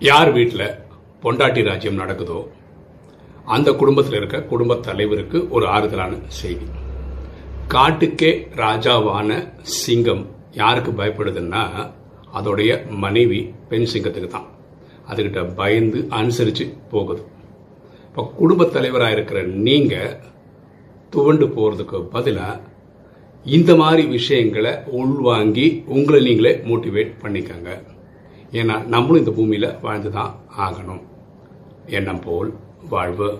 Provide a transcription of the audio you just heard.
யார் வீட்டில் பொண்டாட்டி ராஜ்யம் நடக்குதோ அந்த குடும்பத்தில் இருக்க குடும்பத் தலைவருக்கு ஒரு ஆறுதலான செய்தி. காட்டுக்கே ராஜாவான சிங்கம் யாருக்கு பயப்படுதுன்னா அதோடைய மனைவி பெண் சிங்கத்துக்கு தான். அதுகிட்ட பயந்து அனுசரித்து போகுது. இப்போ குடும்பத் தலைவராக இருக்கிற நீங்கள் துவண்டு போகிறதுக்கு பதிலாக இந்த மாதிரி விஷயங்களை உள்வாங்கி உங்களை நீங்களே மோட்டிவேட் பண்ணிக்கங்க. ஏன்னா நம்மளும் இந்த பூமியில் வாழ்ந்து தான் ஆகணும். எண்ணம் போல் வாழ்வு.